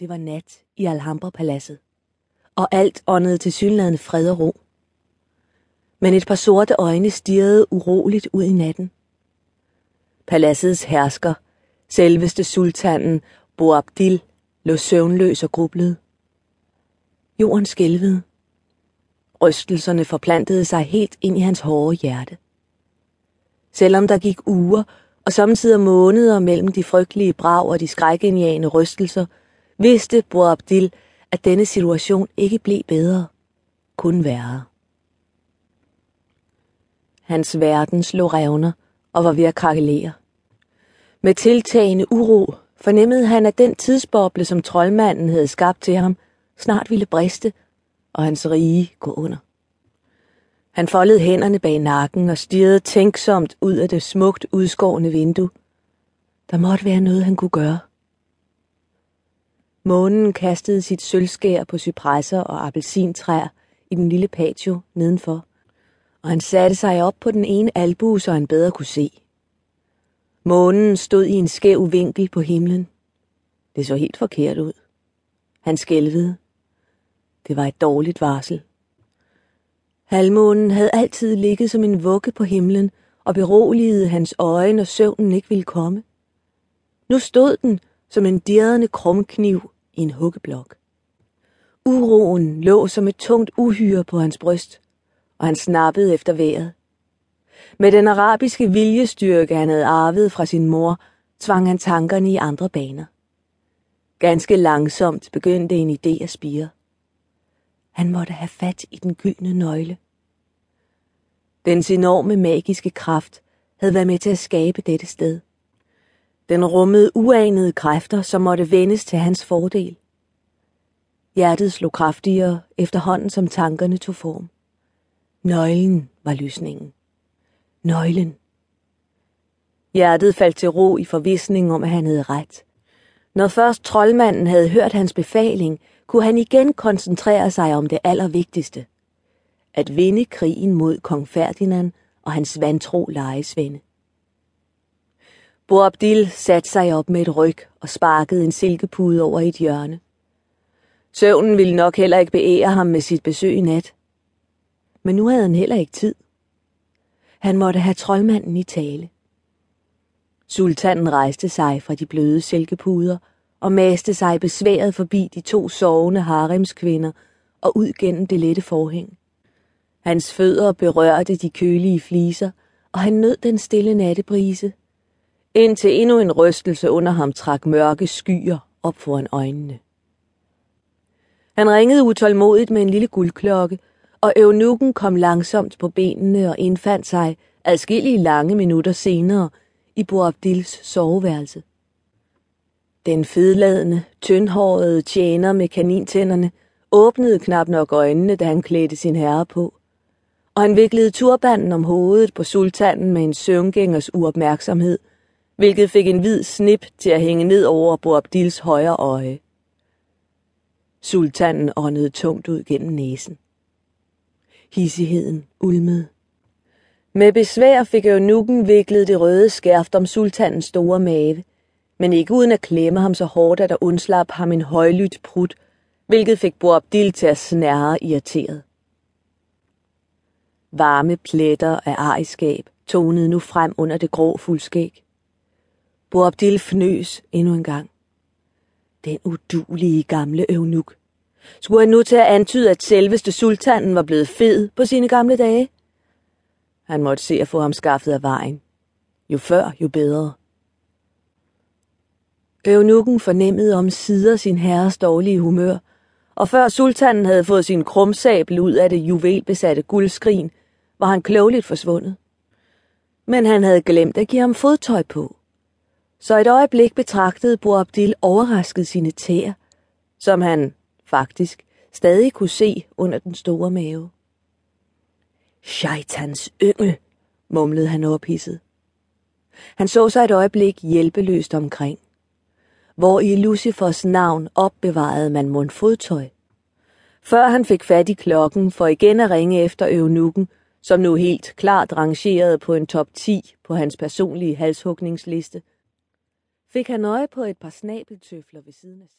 Det var nat i Alhambra-paladset, og alt åndede til synlædende fred og ro. Men et par sorte øjne stirrede uroligt ud i natten. Paladsets hersker, selveste sultanen Boabdil, lå søvnløs og grublede. Jorden skælvede. Rystelserne forplantede sig helt ind i hans hårde hjerte. Selvom der gik uger og samtidig måneder mellem de frygtelige brag og de skrækindjagende rystelser, vidste Boabdil, at denne situation ikke blev bedre, kun værre. Hans verden slog revner og var ved at krakelere. Med tiltagende uro fornemmede han, at den tidsboble, som troldmanden havde skabt til ham, snart ville briste, og hans rige gå under. Han foldede hænderne bag nakken og stirrede tænksomt ud af det smukt udskårne vindue. Der måtte være noget, han kunne gøre. Månen kastede sit sølvskær på cypresser og appelsintræer i den lille patio nedenfor, og han satte sig op på den ene albu, så han bedre kunne se. Månen stod i en skæv vinkel på himlen. Det så helt forkert ud. Han skælvede. Det var et dårligt varsel. Halvmånen havde altid ligget som en vugge på himlen og beroligede hans øje, når søvnen ikke ville komme. Nu stod den som en dirrende krumkniv i en huggeblok. Uroen lå som et tungt uhyre på hans bryst, og han snappede efter vejret. Med den arabiske viljestyrke, han havde arvet fra sin mor, tvang han tankerne i andre baner. Ganske langsomt begyndte en idé at spire. Han måtte have fat i den gyldne nøgle. Dens enorme magiske kraft havde været med til at skabe dette sted. Den rummede uanede kræfter, som måtte vendes til hans fordel. Hjertet slog kraftigere efterhånden, som tankerne tog form. Nøglen var løsningen. Nøglen. Hjertet faldt til ro i forvisning om, at han havde ret. Når først troldmanden havde hørt hans befaling, kunne han igen koncentrere sig om det allervigtigste. At vinde krigen mod kong Ferdinand og hans vantro lejesvende. Boabdil satte sig op med et ryg og sparkede en silkepude over i et hjørne. Søvnen ville nok heller ikke beære ham med sit besøg i nat. Men nu havde han heller ikke tid. Han måtte have troldmanden i tale. Sultanen rejste sig fra de bløde silkepuder og maste sig besværet forbi de to sovende haremskvinder og ud gennem det lette forhæng. Hans fødder berørte de kølige fliser, og han nød den stille nattebrise, indtil endnu en rystelse under ham trak mørke skyer op foran øjnene. Han ringede utålmodigt med en lille guldklokke, og eunukken kom langsomt på benene og indfandt sig adskillige lange minutter senere i Boabdils soveværelse. Den fedladende, tyndhårede tjener med kanintænderne åbnede knap nok øjnene, da han klædte sin herre på, og han viklede turbanden om hovedet på sultanen med en søvngængers uopmærksomhed, hvilket fik en hvid snip til at hænge ned over Boabdils højre øje. Sultanen åndede tungt ud gennem næsen. Hissigheden ulmede. Med besvær fik eunukken viklet det røde skærft om sultanens store mave, men ikke uden at klemme ham så hårdt, at der undslap ham en højlydt prut, hvilket fik Boabdil til at snære irriteret. Varme pletter af ariskab tonede nu frem under det grå fuldskæg. Boabdil fnøs endnu en gang. Den udulige gamle øvnuk. Skulle han nu til at antyde, at selveste sultanen var blevet fed på sine gamle dage? Han måtte se at få ham skaffet af vejen. Jo før, jo bedre. Øvnukken fornemmede om sider sin herres dårlige humør, og før sultanen havde fået sin krumsabel ud af det juvelbesatte guldskrin, var han klogeligt forsvundet. Men han havde glemt at give ham fodtøj på. Så et øjeblik betragtede Boabdil overrasket sine tæer, som han, faktisk, stadig kunne se under den store mave. Shaitans yngel, mumlede han ophidset. Han så sig et øjeblik hjælpeløst omkring. Hvor i Lucifers navn opbevarede man mund fodtøj. Før han fik fat i klokken for igen at ringe efter øvnukken, som nu helt klart rangerede på en top 10 på hans personlige halshugningsliste, fik han øje på et par snabeltøfler ved siden af sig.